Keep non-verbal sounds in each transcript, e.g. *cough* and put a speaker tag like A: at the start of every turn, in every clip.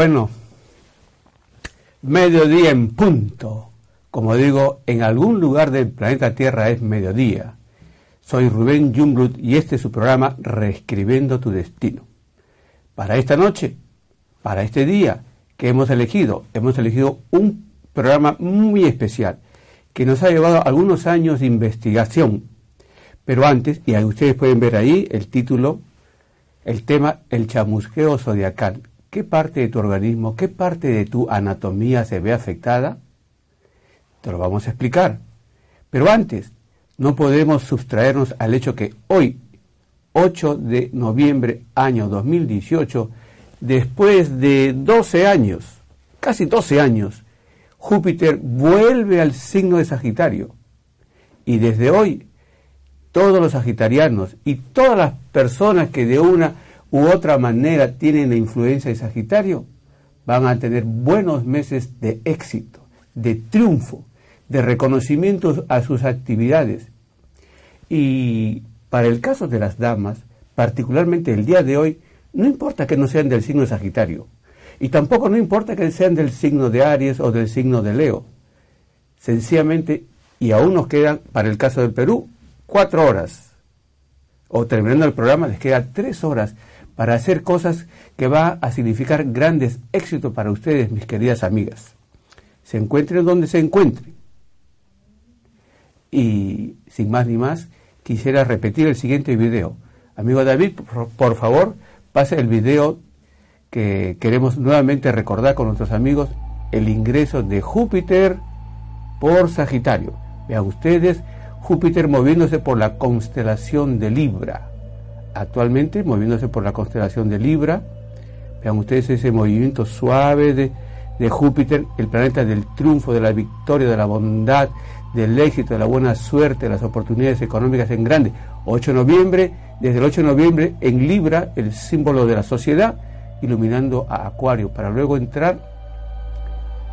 A: Bueno, mediodía en punto. Como digo, en algún lugar del planeta Tierra es mediodía. Soy Rubén Jungblut y este es su programa Reescribiendo tu Destino. Para esta noche, para este día que hemos elegido, hemos elegido un programa muy especial que nos ha llevado algunos años de investigación. Pero antes, y ustedes pueden ver ahí el título, el tema, el chamusqueo zodiacal. ¿Qué parte de tu organismo, qué parte de tu anatomía se ve afectada? Te lo vamos a explicar. Pero antes, no podemos sustraernos al hecho que hoy, 8 de noviembre año 2018, después de 12 años, casi 12 años, Júpiter vuelve al signo de Sagitario. Y desde hoy, todos los sagitarianos y todas las personas que de una u otra manera tienen la influencia de Sagitario, van a tener buenos meses de éxito, de triunfo, de reconocimiento a sus actividades. Y para el caso de las damas, particularmente el día de hoy, no importa que no sean del signo de Sagitario, y tampoco no importa que sean del signo de Aries o del signo de Leo. Sencillamente, y aún nos quedan, para el caso del Perú, cuatro horas. O terminando el programa, les queda tres horas para hacer cosas que va a significar grandes éxitos para ustedes, mis queridas amigas. Se encuentren donde se encuentren. Y sin más ni más, quisiera repetir el siguiente video. Amigo David, por, favor, pase el video que queremos nuevamente recordar con nuestros amigos, el ingreso de Júpiter por Sagitario. Vean ustedes, Júpiter moviéndose por la constelación de Libra actualmente moviéndose por la constelación de Libra. Vean ustedes ese movimiento suave de, Júpiter, el planeta del triunfo, de la victoria, de la bondad, del éxito, de la buena suerte, de las oportunidades económicas en grande. 8 de noviembre, desde el 8 de noviembre en Libra, el símbolo de la sociedad, iluminando a Acuario, para luego entrar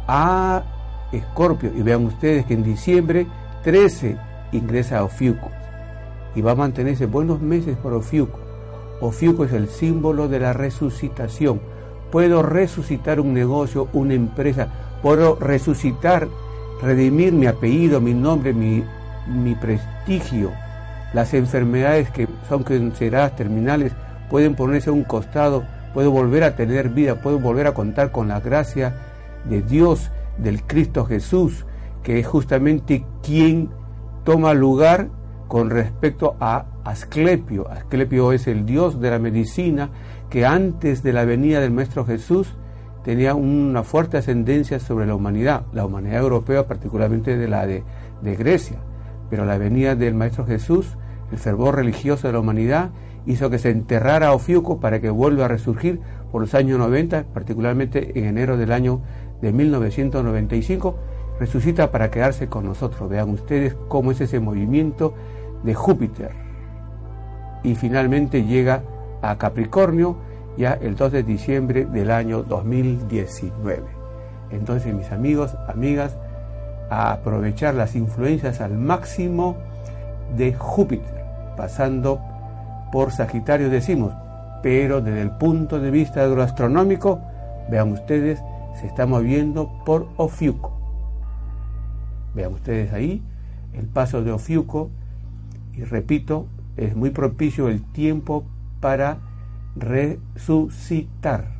A: a Escorpio. Y vean ustedes que en diciembre 13 ingresa a Ofiuco y va a mantenerse buenos meses por Ofiuco. Ofiuco es el símbolo de la resucitación. Puedo resucitar un negocio, una empresa, puedo resucitar, redimir mi apellido, mi nombre, mi, mi prestigio. Las enfermedades que son consideradas terminales pueden ponerse a un costado, puedo volver a tener vida, puedo volver a contar con la gracia de Dios, del Cristo Jesús, que es justamente quien toma lugar con respecto a Asclepio. Asclepio es el dios de la medicina que antes de la venida del Maestro Jesús tenía una fuerte ascendencia sobre la humanidad, la humanidad europea, particularmente de la de, Grecia. Pero la venida del Maestro Jesús, el fervor religioso de la humanidad, hizo que se enterrara a Ofiuco para que vuelva a resurgir por los años 90, particularmente en enero del año de 1995, resucita para quedarse con nosotros. Vean ustedes cómo es ese movimiento de Júpiter y finalmente llega a Capricornio ya el 2 de diciembre del año 2019. Entonces mis amigos, amigas, aprovechar las influencias al máximo de Júpiter, pasando por Sagitario decimos, pero desde el punto de vista agroastronómico, vean ustedes, se está moviendo por Ofiuco. Vean ustedes ahí el paso de Ofiuco y repito, es muy propicio el tiempo para resucitar.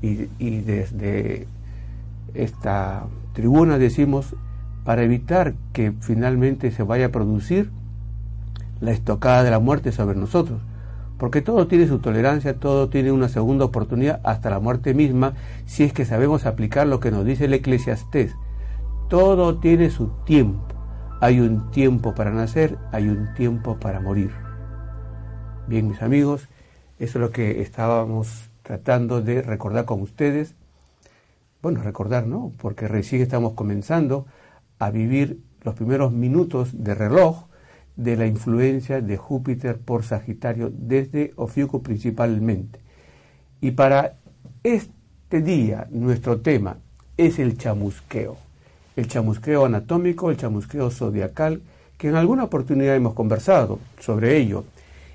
A: Y, desde esta tribuna decimos, para evitar que finalmente se vaya a producir la estocada de la muerte sobre nosotros. Porque todo tiene su tolerancia, todo tiene una segunda oportunidad, hasta la muerte misma, si es que sabemos aplicar lo que nos dice el eclesiastés. Todo tiene su tiempo. Hay un tiempo para nacer, hay un tiempo para morir. Bien, mis amigos, eso es lo que estábamos tratando de recordar con ustedes. Bueno, recordar, ¿no? Porque recién estamos comenzando a vivir los primeros minutos de reloj de la influencia de Júpiter por Sagitario desde Ofiuco principalmente. Y para este día nuestro tema es el chamusqueo el chamusqueo anatómico, el chamusqueo zodiacal, que en alguna oportunidad hemos conversado sobre ello.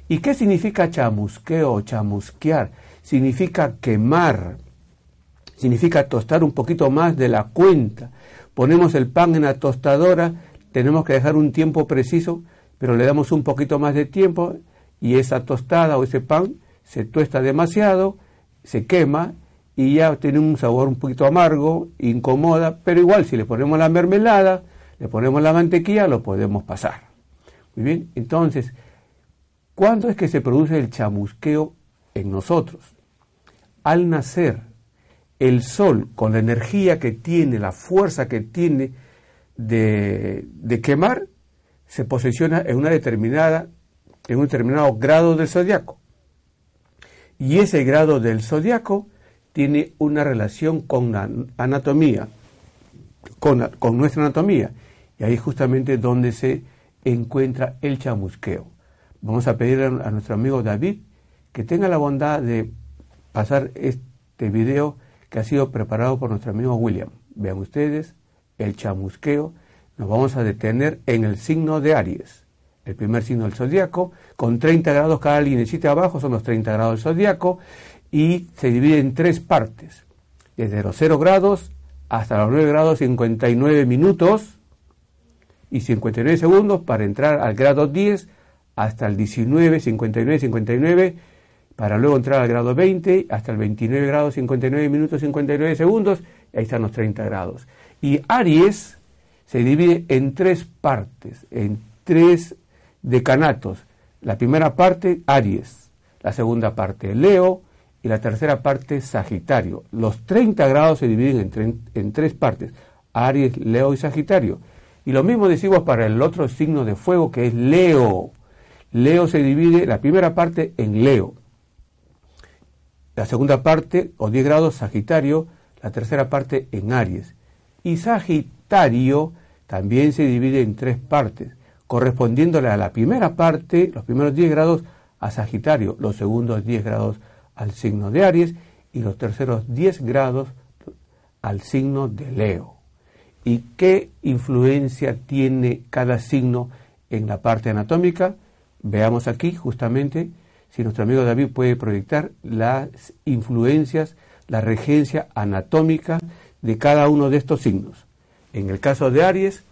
A: ¿Y qué significa chamusqueo o chamusquear? Significa quemar, significa tostar un poquito más de la cuenta. Ponemos el pan en la tostadora, tenemos que dejar un tiempo preciso, pero le damos un poquito más de tiempo y esa tostada o ese pan se tuesta demasiado, se quema y ya tiene un sabor un poquito amargo, incomoda, pero igual si le ponemos la mermelada, le ponemos la mantequilla, lo podemos pasar. Muy bien, entonces, ¿cuándo es que se produce el chamusqueo en nosotros? Al nacer, el sol, con la energía que tiene, la fuerza que tiene de, de quemar, se posiciona en una determinada, en un determinado grado del zodiaco. Y ese grado del zodiaco tiene una relación con la anatomía, con, con nuestra anatomía. Y ahí justamente donde se encuentra el chamusqueo. Vamos a pedir a nuestro amigo David que tenga la bondad de pasar este video que ha sido preparado por nuestro amigo William. Vean ustedes el chamusqueo. Nos vamos a detener en el signo de Aries, el primer signo del zodiaco, con 30 grados cada linecita abajo, son los 30 grados del zodiaco, y se divide en tres partes, desde los 0 grados hasta los 9 grados 59 minutos y 59 segundos para entrar al grado 10 hasta el 19, 59, 59 para luego entrar al grado 20 hasta el 29 grados 59 minutos 59 segundos y ahí están los 30 grados. Y Aries se divide en tres partes, en tres decanatos. La primera parte, Aries. La segunda parte, Leo y la tercera parte Sagitario. Los 30 grados se dividen en, en, tres partes, Aries, Leo y Sagitario. Y lo mismo decimos para el otro signo de fuego que es Leo. Leo se divide la primera parte en Leo, la segunda parte o 10 grados Sagitario, la tercera parte en Aries. Y Sagitario también se divide en tres partes, correspondiéndole a la primera parte, los primeros 10 grados a Sagitario, los segundos 10 grados al signo de Aries y los terceros 10 grados al signo de Leo. ¿Y qué influencia tiene cada signo en la parte anatómica? Veamos aquí justamente si nuestro amigo David puede proyectar las influencias, la regencia anatómica de cada uno de estos signos. En el caso de Aries,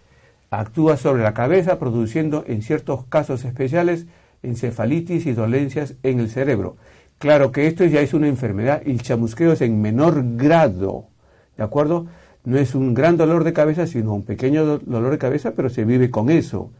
A: actúa sobre la cabeza produciendo en ciertos casos especiales encefalitis y dolencias en el cerebro. Claro que esto ya es una enfermedad el chamusqueo es en menor grado, ¿de acuerdo? No es un gran dolor de cabeza, sino un pequeño dolor de cabeza, pero se vive con eso.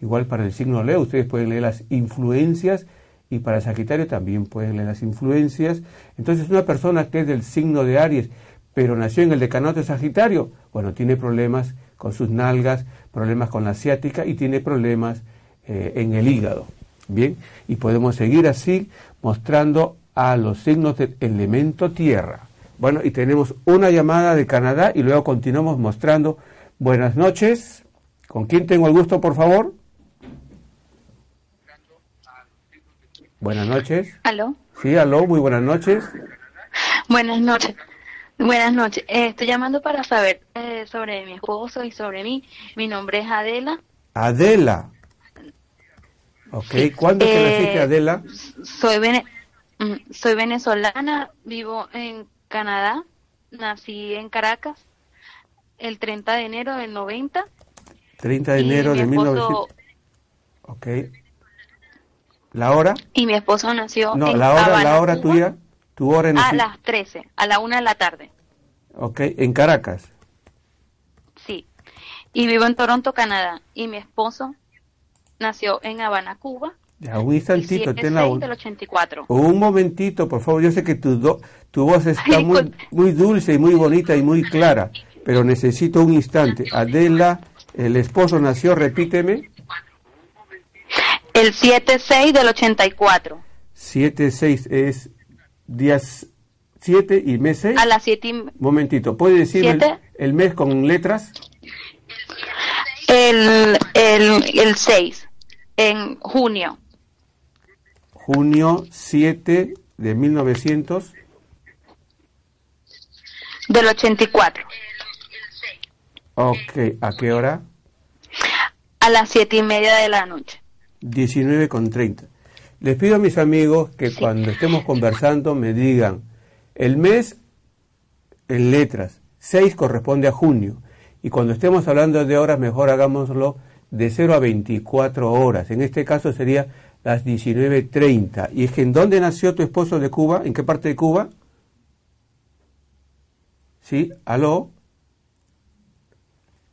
A: Igual para el signo Leo, ustedes pueden leer las influencias y para Sagitario también pueden leer las influencias. Entonces, una persona que es del signo de Aries, pero nació en el decanato de Sagitario, bueno, tiene problemas con sus nalgas, problemas con la asiática y tiene problemas eh, en el hígado. Bien, y podemos seguir así mostrando a los signos del elemento tierra. Bueno, y tenemos una llamada de Canadá y luego continuamos mostrando. Buenas noches. ¿Con quién tengo el gusto, por favor? Buenas noches.
B: ¿Aló?
A: Sí, aló, muy buenas noches.
B: Buenas noches. Buenas noches. Eh, estoy llamando para saber eh, sobre mi esposo y sobre mí. Mi nombre es Adela.
A: Adela. Ok, ¿cuándo que naciste, eh, Adela?
B: Soy, mm, soy venezolana, vivo en Canadá, nací en Caracas el 30 de enero del 90.
A: 30 de enero de 1990. Ok. ¿La hora?
B: Y mi esposo nació
A: no, la hora, la hora tuya, tu hora en
B: A las 13, a la 1 de la tarde.
A: Ok, en Caracas.
B: Sí. Y vivo en Toronto, Canadá. Y mi esposo nació en Habana, Cuba.
A: Ya, un instantito, ten la
B: del 84.
A: Un momentito, por favor. Yo sé que tu, tu voz *laughs* está muy, muy dulce y muy bonita y muy clara, pero necesito un instante. Adela, el esposo nació, repíteme.
B: El 7-6 del 84.
A: 7-6 es días 7 y mes 6.
B: A las 7 y...
A: Momentito, ¿puede decir el, el, mes con letras?
B: El, el, el 6, en junio.
A: Junio 7 de 1900.
B: Del 84.
A: Ok, ¿a qué hora?
B: A las siete y media de la noche.
A: 19 con 30. Les pido a mis amigos que cuando estemos conversando me digan el mes en letras. 6 corresponde a junio. Y cuando estemos hablando de horas, mejor hagámoslo de 0 a 24 horas. En este caso sería las 19.30. ¿Y es que en dónde nació tu esposo de Cuba? ¿En qué parte de Cuba? ¿Sí? ¿Aló?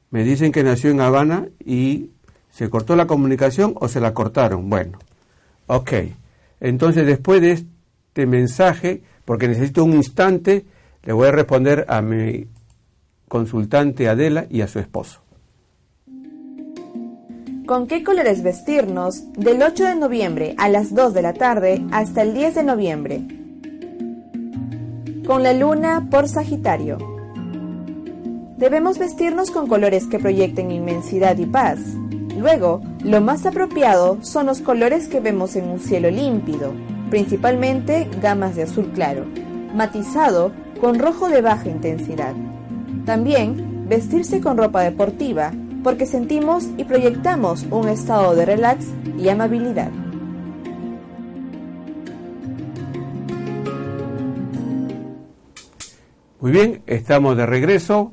A: Me dicen que nació en Habana y se cortó la comunicación o se la cortaron. Bueno, ok. Entonces después de este mensaje, porque necesito un instante, le voy a responder a mi consultante Adela y a su esposo.
C: ¿Con qué colores vestirnos del 8 de noviembre a las 2 de la tarde hasta el 10 de noviembre? Con la luna por Sagitario. Debemos vestirnos con colores que proyecten inmensidad y paz. Luego, lo más apropiado son los colores que vemos en un cielo límpido, principalmente gamas de azul claro, matizado con rojo de baja intensidad. También vestirse con ropa deportiva, porque sentimos y proyectamos un estado de relax y amabilidad.
A: Muy bien, estamos de regreso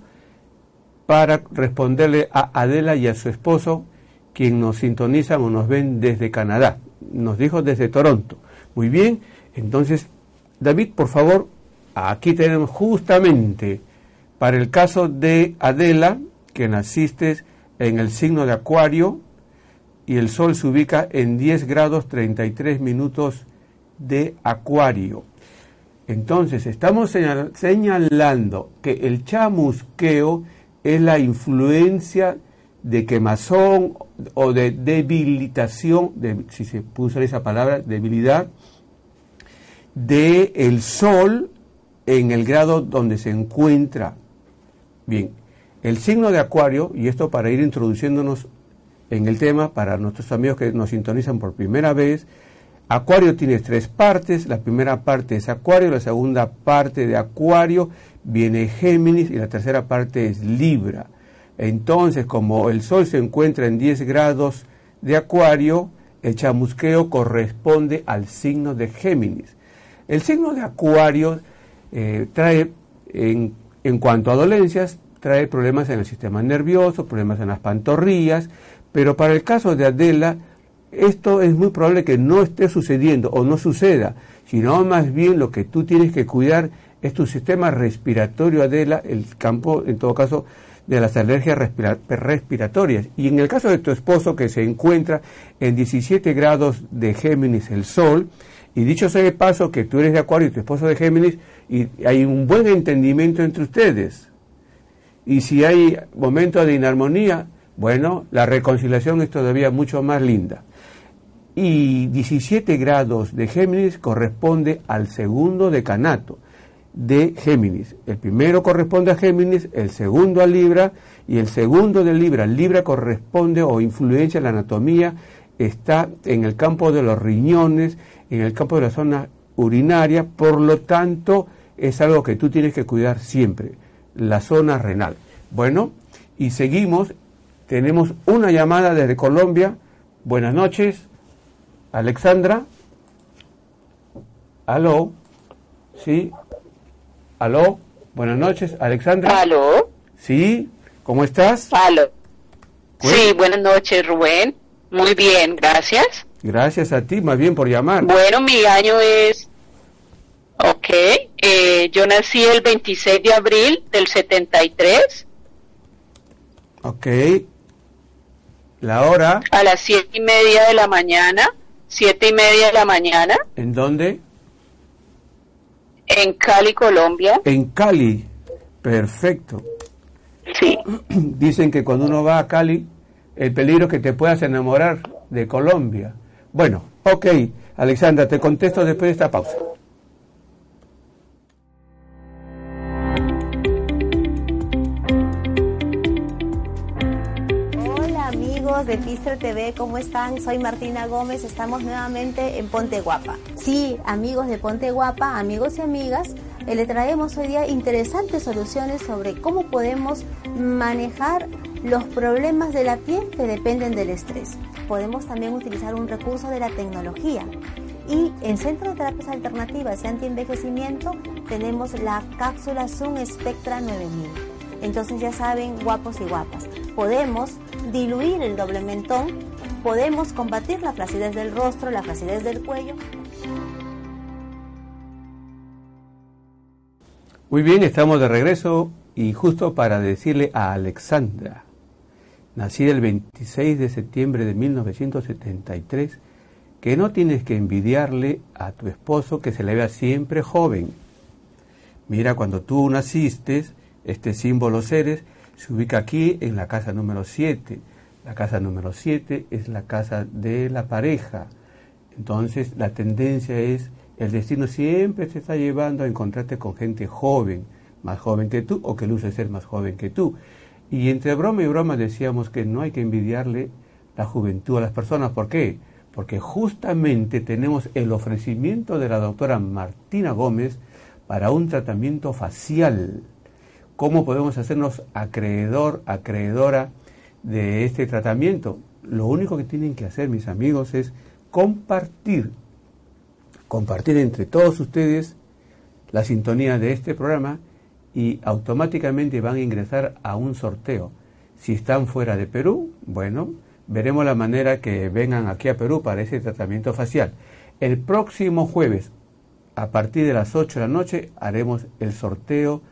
A: para responderle a Adela y a su esposo, quien nos sintonizan o nos ven desde Canadá. Nos dijo desde Toronto. Muy bien, entonces, David, por favor, aquí tenemos justamente para el caso de Adela, que naciste en el signo de Acuario y el Sol se ubica en 10 grados 33 minutos de Acuario. Entonces, estamos señalando que el chamusqueo es la influencia de quemazón o de debilitación, de, si se puso esa palabra, debilidad, de el sol en el grado donde se encuentra. Bien, el signo de Acuario, y esto para ir introduciéndonos en el tema, para nuestros amigos que nos sintonizan por primera vez, Acuario tiene tres partes, la primera parte es Acuario, la segunda parte de Acuario viene Géminis y la tercera parte es Libra. Entonces, como el Sol se encuentra en 10 grados de Acuario, el chamusqueo corresponde al signo de Géminis. El signo de Acuario eh, trae, en, en cuanto a dolencias, trae problemas en el sistema nervioso, problemas en las pantorrillas, pero para el caso de Adela, esto es muy probable que no esté sucediendo o no suceda, sino más bien lo que tú tienes que cuidar es tu sistema respiratorio, Adela, el campo, en todo caso, de las alergias respiratorias. Y en el caso de tu esposo, que se encuentra en 17 grados de Géminis el Sol, y dicho sea de paso que tú eres de Acuario y tu esposo de Géminis, y hay un buen entendimiento entre ustedes. Y si hay momentos de inarmonía, bueno, la reconciliación es todavía mucho más linda. Y 17 grados de Géminis corresponde al segundo decanato de Géminis. El primero corresponde a Géminis, el segundo a Libra y el segundo de Libra. Libra corresponde o influencia en la anatomía, está en el campo de los riñones, en el campo de la zona urinaria, por lo tanto es algo que tú tienes que cuidar siempre, la zona renal. Bueno, y seguimos, tenemos una llamada desde Colombia. Buenas noches, Alexandra. Aló, sí, Aló, buenas noches, Alexandra.
D: Aló.
A: Sí, ¿cómo estás?
D: Aló. Sí, buenas noches, Rubén. Muy bien, gracias.
A: Gracias a ti, más bien por llamar.
D: Bueno, mi año es... Ok, eh, yo nací el 26 de abril del 73.
A: Ok. ¿La hora?
D: A las siete y media de la mañana. Siete y media de la mañana.
A: ¿En dónde?
D: En Cali, Colombia.
A: En Cali, perfecto.
D: Sí. *clears throat*
A: Dicen que cuando uno va a Cali, el peligro es que te puedas enamorar de Colombia. Bueno, ok, Alexandra, te contesto después de esta pausa.
E: De Pister TV, ¿cómo están? Soy Martina Gómez, estamos nuevamente en Ponte Guapa. Sí, amigos de Ponte Guapa, amigos y amigas, eh, le traemos hoy día interesantes soluciones sobre cómo podemos manejar los problemas de la piel que dependen del estrés. Podemos también utilizar un recurso de la tecnología. Y en Centro de Terapias Alternativas y Antienvejecimiento tenemos la cápsula Zoom Spectra 9000. Entonces ya saben, guapos y guapas, podemos diluir el doble mentón, podemos combatir la flacidez del rostro, la flacidez del cuello.
A: Muy bien, estamos de regreso y justo para decirle a Alexandra, nacida el 26 de septiembre de 1973, que no tienes que envidiarle a tu esposo que se le vea siempre joven. Mira, cuando tú naciste, este símbolo Ceres se ubica aquí en la casa número 7. La casa número 7 es la casa de la pareja. Entonces la tendencia es, el destino siempre te está llevando a encontrarte con gente joven, más joven que tú o que luce ser más joven que tú. Y entre broma y broma decíamos que no hay que envidiarle la juventud a las personas. ¿Por qué? Porque justamente tenemos el ofrecimiento de la doctora Martina Gómez para un tratamiento facial ¿Cómo podemos hacernos acreedor, acreedora de este tratamiento? Lo único que tienen que hacer, mis amigos, es compartir, compartir entre todos ustedes la sintonía de este programa y automáticamente van a ingresar a un sorteo. Si están fuera de Perú, bueno, veremos la manera que vengan aquí a Perú para ese tratamiento facial. El próximo jueves, a partir de las 8 de la noche, haremos el sorteo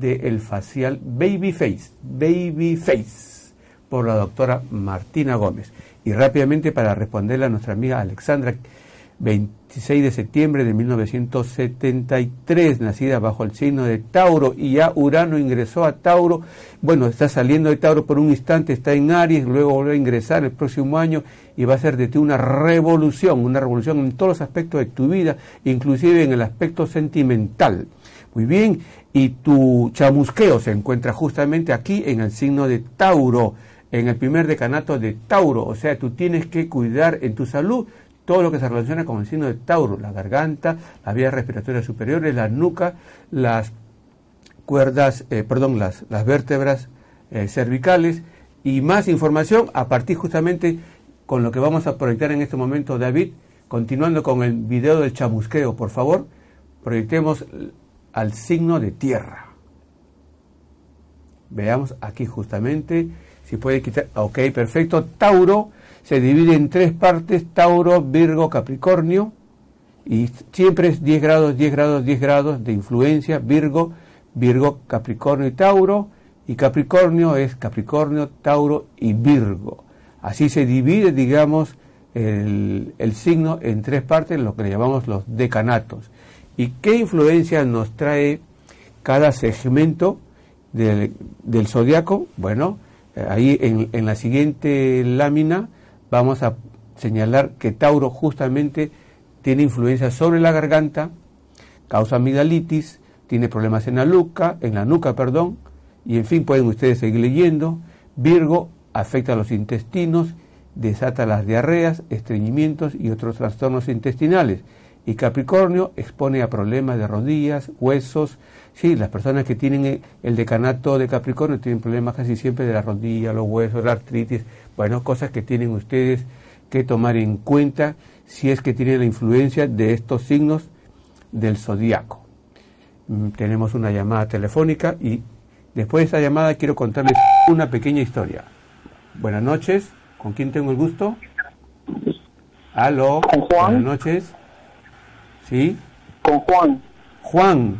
A: del facial Babyface, Babyface, por la doctora Martina Gómez. Y rápidamente para responderle a nuestra amiga Alexandra, 26 de septiembre de 1973, nacida bajo el signo de Tauro, y ya Urano ingresó a Tauro, bueno, está saliendo de Tauro por un instante, está en Aries, luego volverá a ingresar el próximo año y va a ser de ti una revolución, una revolución en todos los aspectos de tu vida, inclusive en el aspecto sentimental. Muy bien, y tu chamusqueo se encuentra justamente aquí en el signo de Tauro, en el primer decanato de Tauro, o sea, tú tienes que cuidar en tu salud todo lo que se relaciona con el signo de Tauro, la garganta, las vías respiratorias superiores, la nuca, las cuerdas, eh, perdón, las, las vértebras eh, cervicales y más información a partir justamente con lo que vamos a proyectar en este momento, David, continuando con el video del chamusqueo, por favor, proyectemos al signo de tierra. Veamos aquí justamente si puede quitar. Ok, perfecto. Tauro se divide en tres partes: Tauro, Virgo, Capricornio. Y siempre es 10 grados, 10 grados, 10 grados de influencia. Virgo, Virgo, Capricornio y Tauro. Y Capricornio es Capricornio, Tauro y Virgo. Así se divide, digamos, el, el signo en tres partes, lo que le llamamos los decanatos y qué influencia nos trae cada segmento del, del zodiaco. Bueno, eh, ahí en, en la siguiente lámina vamos a señalar que Tauro justamente tiene influencia sobre la garganta, causa amigdalitis, tiene problemas en la nuca, en la nuca, perdón, y en fin pueden ustedes seguir leyendo. Virgo afecta a los intestinos, desata las diarreas, estreñimientos y otros trastornos intestinales. Y Capricornio expone a problemas de rodillas, huesos. Sí, las personas que tienen el decanato de Capricornio tienen problemas casi siempre de la rodilla, los huesos, la artritis. Bueno, cosas que tienen ustedes que tomar en cuenta si es que tienen la influencia de estos signos del zodiaco. Mm, tenemos una llamada telefónica y después de esa llamada quiero contarles una pequeña historia. Buenas noches, ¿con quién tengo el gusto? Aló, buenas noches. ¿Sí?
F: Con Juan.
A: Juan.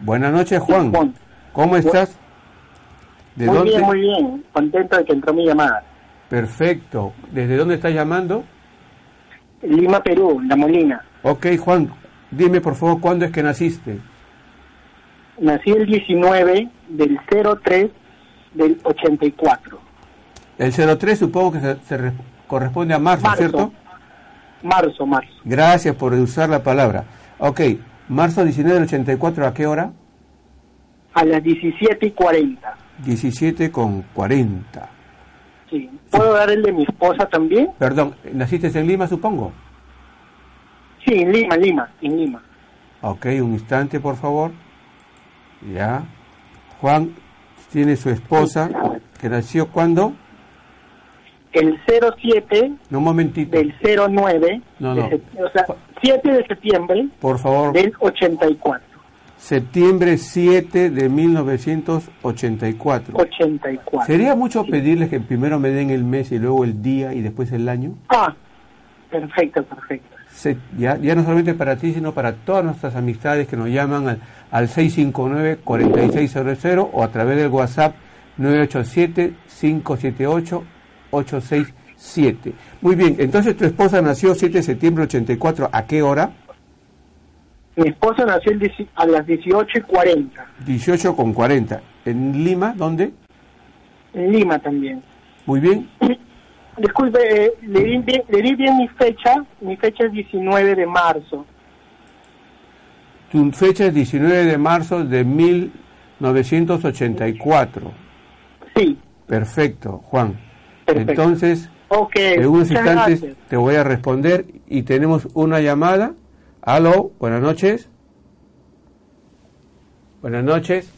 A: Buenas noches, Juan. ¿Cómo estás?
F: ¿De muy bien, muy bien. Contento de que entró mi llamada.
A: Perfecto. ¿Desde dónde estás llamando?
F: Lima, Perú, La Molina.
A: Ok, Juan. Dime, por favor, ¿cuándo es que naciste?
F: Nací el 19 del 03 del 84.
A: El 03 supongo que se, corresponde a marzo, ¿cierto?
F: Marzo, marzo.
A: Gracias por usar la palabra. Ok, marzo 19 del 84, ¿a qué hora?
F: A las 17 y 40.
A: 17 con 40.
F: Sí. ¿Puedo dar el de mi esposa también?
A: Perdón, ¿naciste en Lima, supongo?
F: Sí, en Lima, Lima, en Lima.
A: Ok, un instante, por favor. Ya. Juan tiene su esposa, que nació cuándo?
F: El 07
A: no, un momentito.
F: del 09,
A: no, no.
F: o sea, 7 de septiembre
A: Por favor.
F: del 84.
A: Septiembre 7 de 1984.
F: 84.
A: ¿Sería mucho pedirles que primero me den el mes y luego el día y después el año?
F: Ah, perfecto, perfecto.
A: ya, ya no solamente para ti, sino para todas nuestras amistades que nos llaman al, al 659-4600 o a través del WhatsApp 987-578-867. Muy bien, entonces tu esposa nació 7 de septiembre 84, ¿a qué hora?
F: Mi esposa nació a las 18 y 40.
A: 18 con 40. ¿En Lima? ¿Dónde?
F: En Lima también.
A: Muy bien. *clears throat*
F: Disculpe, eh, le, di bien, le di bien mi fecha. Mi fecha es 19 de marzo.
A: Tu fecha es 19 de marzo de 1984.
F: Sí.
A: Perfecto, Juan. Entonces, en unos instantes te voy a responder y tenemos una llamada. Aló, buenas noches. Buenas noches.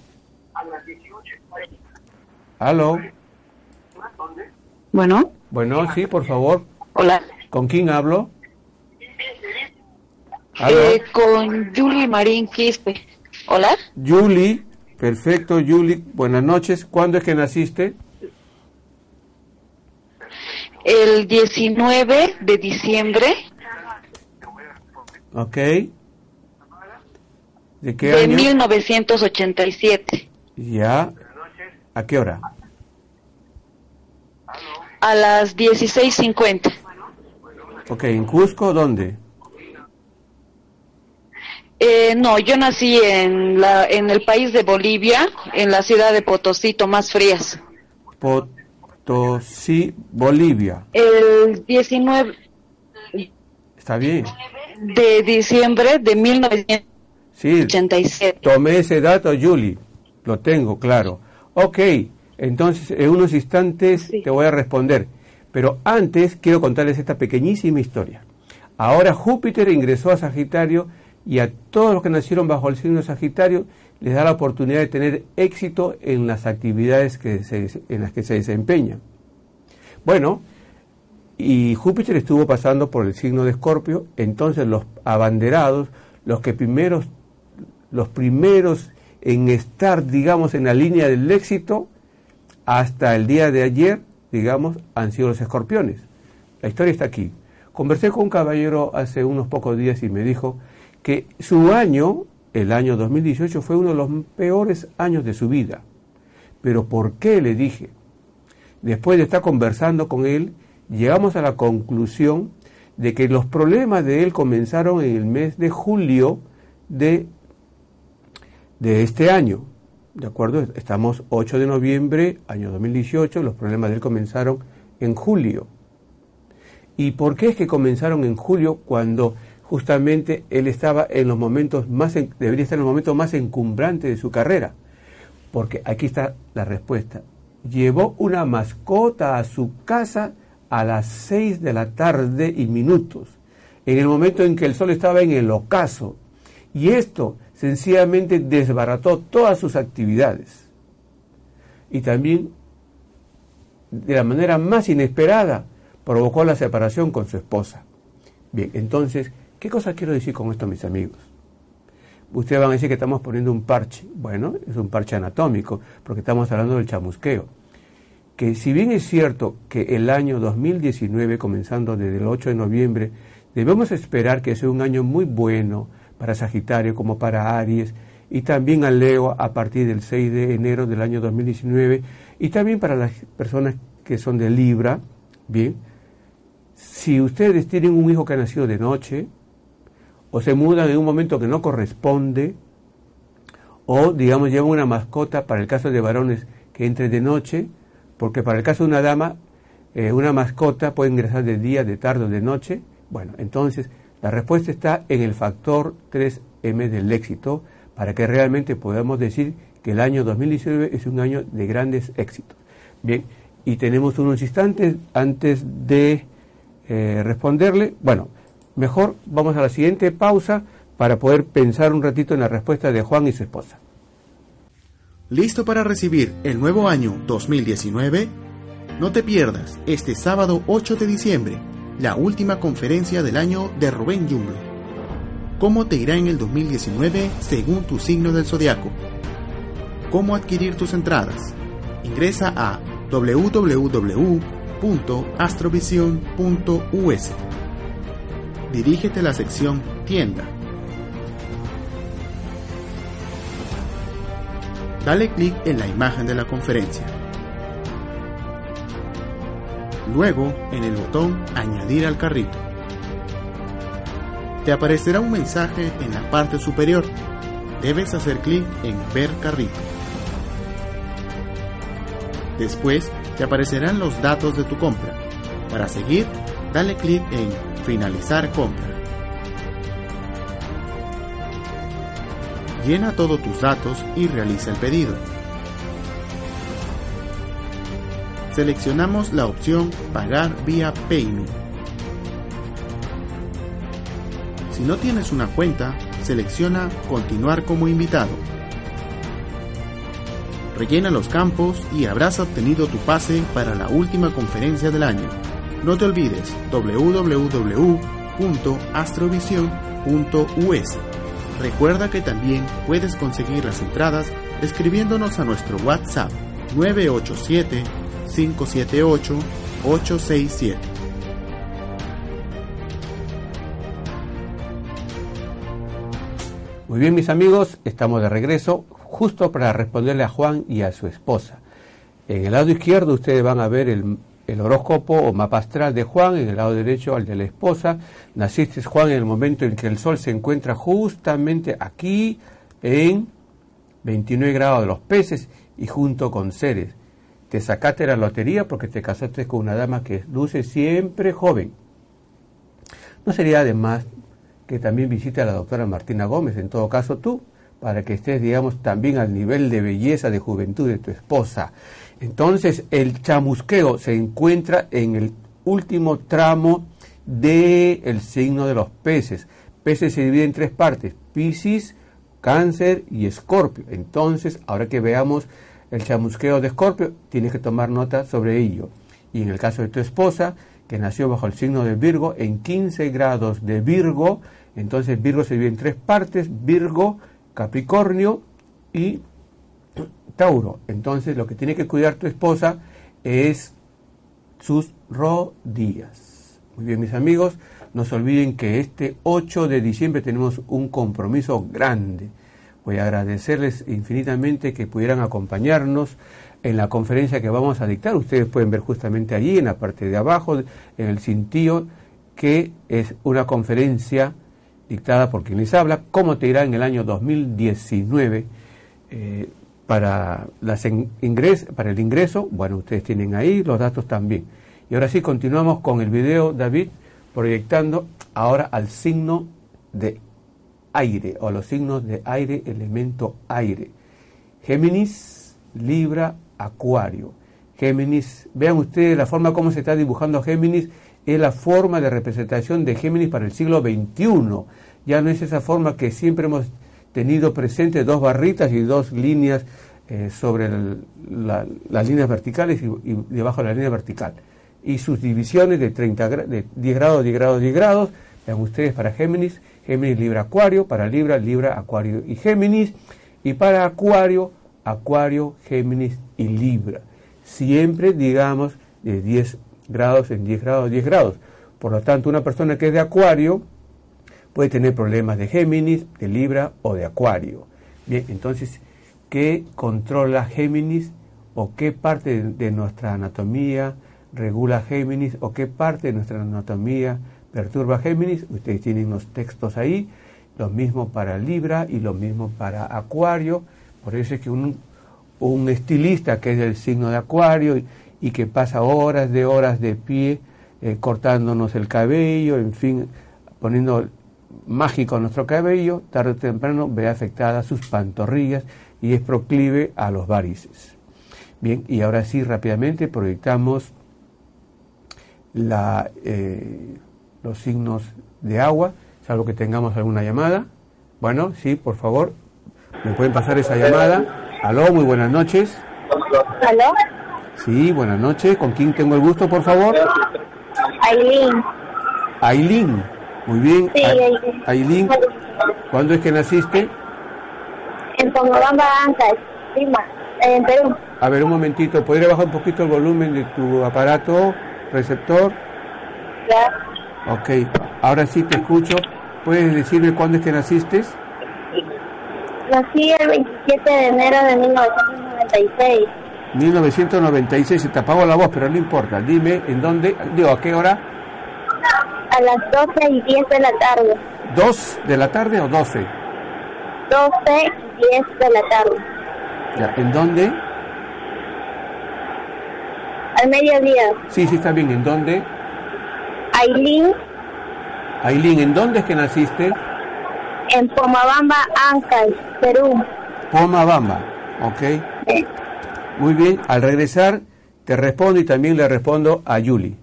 A: Aló.
B: Bueno.
A: Bueno, sí, por favor.
B: Hola.
A: ¿Con quién hablo?
B: Eh, con Julie Marín Quispe. Hola.
A: Julie, perfecto, Julie. Buenas noches. ¿Cuándo es que naciste?
B: El 19 de diciembre
A: Ok.
B: ¿De qué de 1987.
A: Ya. ¿A qué hora?
B: A las 16.50.
A: Ok, ¿en Cusco dónde?
B: Eh, no, yo nací en, la, en el país de Bolivia, en la ciudad de Potosí, más Frías.
A: Potosí, Bolivia.
B: El 19.
A: Está bien
B: de diciembre de 1987.
A: Sí, tomé ese dato, Julie. Lo tengo, claro. Ok, entonces en unos instantes te voy a responder. Pero antes quiero contarles esta pequeñísima historia. Ahora Júpiter ingresó a Sagitario y a todos los que nacieron bajo el signo de Sagitario les da la oportunidad de tener éxito en las actividades que en las que se desempeñan. Bueno, y Júpiter estuvo pasando por el signo de Escorpio, entonces los abanderados, los que primeros, los primeros en estar, digamos, en la línea del éxito, hasta el día de ayer, digamos, han sido los escorpiones. La historia está aquí. Conversé con un caballero hace unos pocos días y me dijo que su año, el año 2018, fue uno de los peores años de su vida. Pero ¿por qué? Le dije. Después de estar conversando con él, llegamos a la conclusión de que los problemas de él comenzaron en el mes de julio de, de este año. ¿De acuerdo? Estamos 8 de noviembre, año 2018, los problemas de él comenzaron en julio. ¿Y por qué es que comenzaron en julio cuando justamente él estaba en los momentos más, debería estar en los momentos más encumbrantes de su carrera? Porque aquí está la respuesta. Llevó una mascota a su casa a las 6 de la tarde y minutos, en el momento en que el sol estaba en el ocaso, y esto sencillamente desbarató todas sus actividades. Y también, de la manera más inesperada, provocó la separación con su esposa. Bien, entonces, ¿qué cosa quiero decir con esto, mis amigos? Ustedes van a decir que estamos poniendo un parche. Bueno, es un parche anatómico, porque estamos hablando del chamusqueo que si bien es cierto que el año 2019, comenzando desde el 8 de noviembre, debemos esperar que sea un año muy bueno para Sagitario como para Aries y también a Leo a partir del 6 de enero del año 2019 y también para las personas que son de Libra, bien, si ustedes tienen un hijo que ha nacido de noche o se mudan en un momento que no corresponde o digamos llevan una mascota para el caso de varones que entre de noche, porque para el caso de una dama, eh, una mascota puede ingresar de día, de tarde o de noche. Bueno, entonces la respuesta está en el factor 3M del éxito para que realmente podamos decir que el año 2019 es un año de grandes éxitos. Bien, y tenemos unos instantes antes de eh, responderle. Bueno, mejor vamos a la siguiente pausa para poder pensar un ratito en la respuesta de Juan y su esposa.
G: ¿Listo para recibir el nuevo año 2019? No te pierdas este sábado 8 de diciembre la última conferencia del año de Rubén Jumbo. cómo te irá en el 2019 según tu signo del zodiaco. ¿Cómo adquirir tus entradas? Ingresa a www.astrovision.us. Dirígete a la sección Tienda. Dale clic en la imagen de la conferencia. Luego en el botón Añadir al carrito. Te aparecerá un mensaje en la parte superior. Debes hacer clic en Ver carrito. Después te aparecerán los datos de tu compra. Para seguir, dale clic en Finalizar compra. Llena todos tus datos y realiza el pedido. Seleccionamos la opción Pagar vía PayMe. Si no tienes una cuenta, selecciona Continuar como invitado. Rellena los campos y habrás obtenido tu pase para la última conferencia del año. No te olvides www.astrovision.us. Recuerda que también puedes conseguir las entradas escribiéndonos a nuestro WhatsApp 987 578 867.
A: Muy bien mis amigos, estamos de regreso justo para responderle a Juan y a su esposa. En el lado izquierdo ustedes van a ver el, horóscopo o mapa astral de Juan, en el lado derecho al de la esposa. Naciste Juan en el momento en que el sol se encuentra justamente aquí en 29 grados de los peces y junto con Ceres. Te sacaste la lotería porque te casaste con una dama que luce siempre joven. ¿No sería además que también visite a la doctora Martina Gómez, en todo caso tú, para que estés, digamos, también al nivel de belleza, de juventud de tu esposa. Entonces, el chamusqueo se encuentra en el último tramo del el signo de los peces. Peces se divide en tres partes, Piscis, Cáncer y Escorpio. Entonces, ahora que veamos el chamusqueo de Escorpio, tienes que tomar nota sobre ello. Y en el caso de tu esposa, que nació bajo el signo de Virgo, en 15 grados de Virgo, entonces Virgo se divide en tres partes, Virgo, Capricornio y Tauro. Entonces lo que tiene que cuidar tu esposa es sus rodillas. Muy bien mis amigos, no se olviden que este 8 de diciembre tenemos un compromiso grande. Voy a agradecerles infinitamente que pudieran acompañarnos en la conferencia que vamos a dictar. Ustedes pueden ver justamente allí, en la parte de abajo, en el cintillo, que es una conferencia dictada por quien les habla, cómo te irá en el año 2019 eh, para, las ingres, para el ingreso. Bueno, ustedes tienen ahí los datos también. Y ahora sí, continuamos con el video, David, proyectando ahora al signo de aire, o los signos de aire, elemento aire. Géminis, Libra, Acuario. Géminis, vean ustedes la forma como se está dibujando Géminis es la forma de representación de Géminis para el siglo XXI. Ya no es esa forma que siempre hemos tenido presente, dos barritas y dos líneas eh, sobre las líneas verticales y, debajo de la línea vertical. Y sus divisiones de, 30, de 10 grados, 10 grados, 10 grados. Vean ustedes para Géminis, Géminis, Libra, Acuario, para Libra, Libra, Acuario y Géminis. Y para Acuario, Acuario, Géminis y Libra. Siempre, digamos, de 10 grados en 10 grados, 10 grados. Por lo tanto, una persona que es de Acuario puede tener problemas de Géminis, de Libra o de Acuario. Bien, entonces, ¿qué controla Géminis o qué parte de nuestra anatomía regula Géminis o qué parte de nuestra anatomía perturba Géminis? Ustedes tienen los textos ahí, lo mismo para Libra y lo mismo para Acuario. Por eso es que un, un estilista que es del signo de Acuario y que pasa horas de horas de pie eh, cortándonos el cabello, en fin, poniendo mágico nuestro cabello, tarde o temprano ve afectadas sus pantorrillas y es proclive a los varices. Bien, y ahora sí rápidamente proyectamos la, eh, los signos de agua, salvo que tengamos alguna llamada. Bueno, sí, por favor, me pueden pasar esa llamada. Aló, muy buenas noches.
H: ¿Aló?
A: Sí, buenas noches. ¿Con quién tengo el gusto, por favor?
H: Aileen.
A: Aileen. Muy bien.
H: Sí,
A: Ailín, ¿cuándo es que naciste?
H: en Pomabamba, Ancash, Lima, en Perú.
A: A ver, un momentito, ¿podría bajar un poquito el volumen de tu aparato receptor?
H: Ya.
A: Ok, ahora sí te escucho. ¿Puedes decirme cuándo es que naciste?
H: Nací el 27 de enero de 1996,
A: 1996, se te apagó la voz, pero no importa. Dime, ¿en dónde? Digo, ¿a qué hora?
H: A las 12 y 10 de la tarde.
A: ¿Dos de la tarde o 12?
H: 12 y 10 de la tarde.
A: Ya, ¿En dónde?
H: Al mediodía,
A: Sí, sí, está bien. ¿En dónde?
H: Ailín,
A: Ailín, ¿en dónde es que naciste?
H: en Pomabamba, Ancash, Perú.
A: Pomabamba. Ok.
H: Eh,
A: Muy bien, al regresar te respondo y también le respondo a Yuli.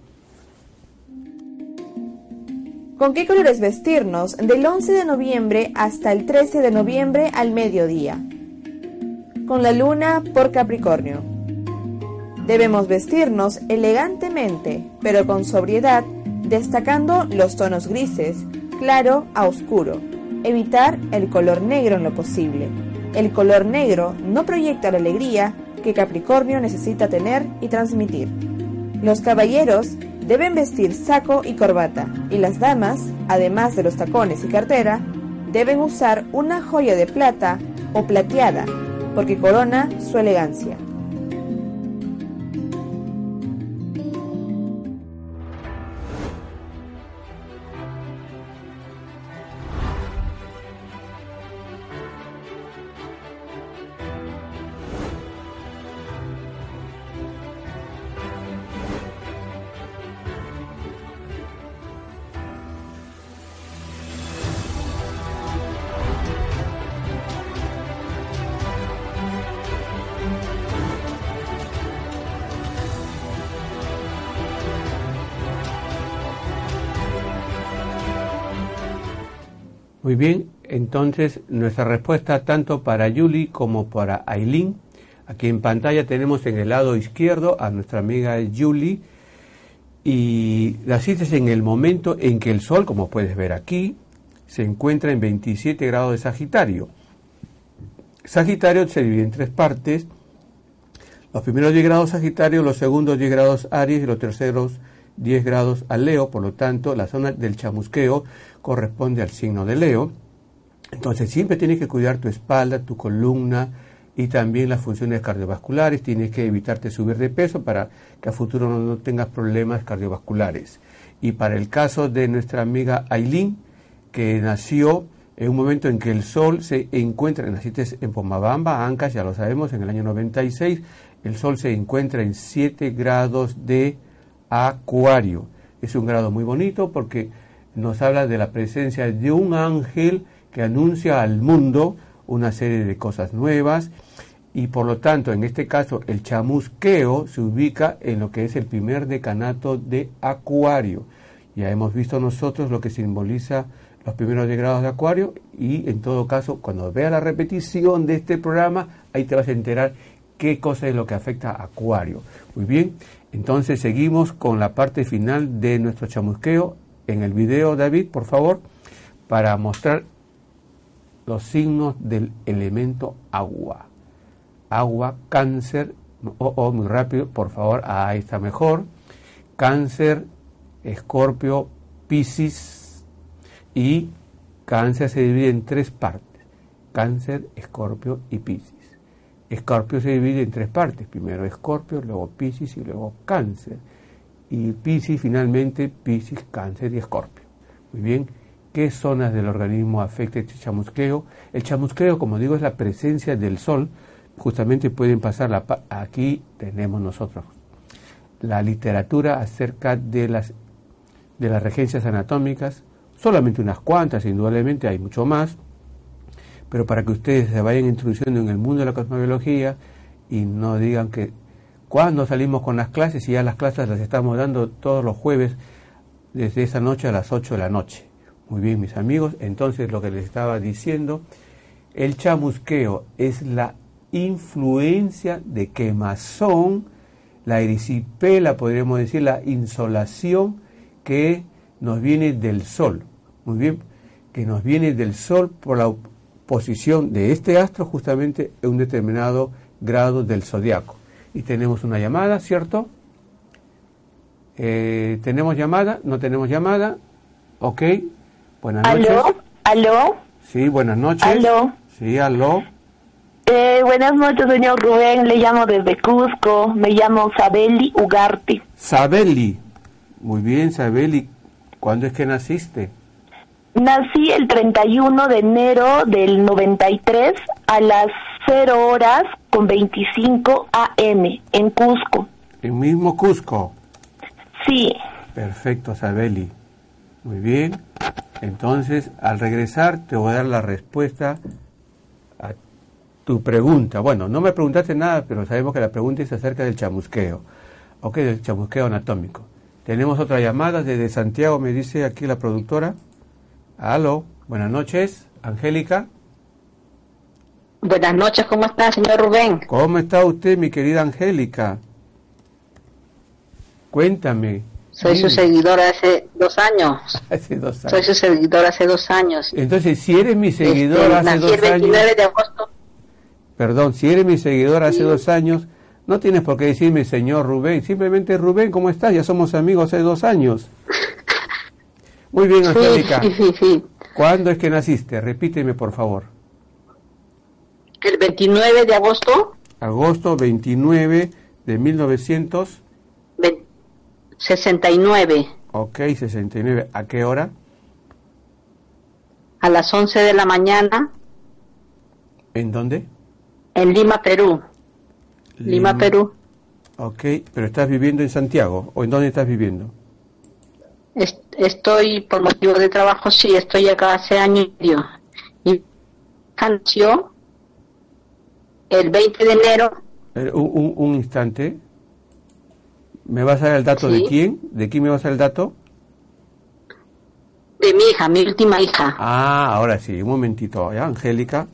C: ¿Con qué colores vestirnos del 11 de noviembre hasta el 13 de noviembre al mediodía? Con la luna por Capricornio. Debemos vestirnos elegantemente, pero con sobriedad, destacando los tonos grises, claro a oscuro. Evitar el color negro en lo posible. El color negro no proyecta la alegría que Capricornio necesita tener y transmitir. Los caballeros deben vestir saco y corbata, y las damas, además de los tacones y cartera, deben usar una joya de plata o plateada, porque corona su elegancia.
A: Muy bien, entonces nuestra respuesta tanto para Yuli como para Aileen. Aquí en pantalla tenemos en el lado izquierdo a nuestra amiga Yuli y naciste en el momento en que el Sol, como puedes ver aquí, se encuentra en 27 grados de Sagitario. Sagitario se divide en tres partes. Los primeros 10 grados Sagitario, los segundos 10 grados Aries y los terceros 10 grados a Leo. Por lo tanto, la zona del chamusqueo corresponde al signo de Leo. Entonces, siempre tienes que cuidar tu espalda, tu columna y también las funciones cardiovasculares. Tienes que evitarte subir de peso para que a futuro no, tengas problemas cardiovasculares. Y para el caso de nuestra amiga Aileen, que nació en un momento en que el Sol se encuentra, naciste en Pomabamba, Ancash, ya lo sabemos, en el año 96, el Sol se encuentra en 7 grados de Acuario. Es un grado muy bonito porque nos habla de la presencia de un ángel que anuncia al mundo una serie de cosas nuevas y por lo tanto en este caso el chamusqueo se ubica en lo que es el primer decanato de Acuario. Ya hemos visto nosotros lo que simboliza los primeros 10 grados de Acuario y en todo caso cuando veas la repetición de este programa ahí te vas a enterar qué cosa es lo que afecta a Acuario. Muy bien, entonces seguimos con la parte final de nuestro chamusqueo en el video, David, por favor, para mostrar los signos del elemento agua. Agua, cáncer, oh, oh, muy rápido, por favor, ahí está mejor. Cáncer, escorpio, piscis y cáncer se divide en tres partes. Cáncer, escorpio y piscis. Escorpio se divide en tres partes. Primero Escorpio, luego Piscis y luego Cáncer. Y Piscis finalmente Piscis, Cáncer y Escorpio. Muy bien, ¿qué zonas del organismo afecta este chamusqueo? El chamusqueo, como digo, es la presencia del Sol. Justamente pueden pasar la aquí tenemos nosotros la literatura acerca de las de las regencias anatómicas, solamente unas cuantas, indudablemente hay mucho más, pero para que ustedes se vayan introduciendo en el mundo de la cosmobiología y no digan que cuando salimos con las clases y ya las clases las estamos dando todos los jueves desde esa noche a las 8 de la noche. Muy bien, mis amigos, entonces lo que les estaba diciendo, el chamusqueo es la influencia de quemazón, la erisipela, podríamos decir, la insolación que nos viene del sol. muy bien, que nos viene del Sol por la posición de este astro justamente en un determinado grado del zodiaco. Y tenemos una llamada, ¿cierto? Eh, ¿Tenemos llamada? ¿No tenemos llamada? Ok. Buenas noches.
H: ¿Aló? ¿Aló?
A: Sí, buenas noches.
H: ¿Aló?
A: Sí, aló.
H: Eh, buenas noches, señor Rubén. Le llamo desde Cusco. Me llamo Sabeli Ugarte.
A: Sabeli. Muy bien, Sabeli. ¿Cuándo es que naciste?
H: Nací el 31 de enero del 93 a las 0 horas con 25 AM en Cusco.
A: En mismo Cusco.
H: Sí,
A: Perfecto, Sabeli. Muy bien. Entonces, al regresar, te voy a dar la respuesta a tu pregunta. Bueno, no me preguntaste nada, pero sabemos que la pregunta es acerca del chamusqueo. Ok, del chamusqueo anatómico. Tenemos otra llamada desde Santiago, me dice aquí la productora. Aló, buenas noches, Angélica.
D: Buenas noches, ¿cómo está, señor Rubén?
A: ¿Cómo está usted, mi querida Angélica? Cuéntame.
D: Soy su seguidora hace dos años. *laughs*
A: Hace dos
D: Soy
A: años.
D: su seguidora hace dos años.
A: Entonces, si eres mi
D: Este,
A: seguidor hace dos
D: el 29
A: años,
D: de agosto.
A: perdón, si eres mi seguidor hace dos años, no tienes por qué decirme señor Rubén, simplemente Rubén, ¿cómo estás? Ya somos amigos hace dos años. *laughs* Muy bien, Angélica.
D: sí, sí, sí.
A: ¿Cuándo es que naciste? Repíteme, por favor.
D: El 29 de agosto,
A: Agosto 29 de 1900,
D: ve- 69,
A: ok, 69. ¿A qué hora?
D: a las 11 de la mañana,
A: ¿En dónde?
D: en Lima, Perú. Lima, Perú.
A: Ok, pero estás viviendo en Santiago, ¿o en dónde estás viviendo?
D: Estoy, por motivo de trabajo, sí, estoy acá hace año y medio. Y nació el 20 de enero,
A: Un, un- un instante. ¿Me vas a dar el dato de quién? ¿De quién me vas a dar el dato?
D: de mi hija, mi última hija.
A: Ah, ahora sí, un momentito. ¿ya? Angélica.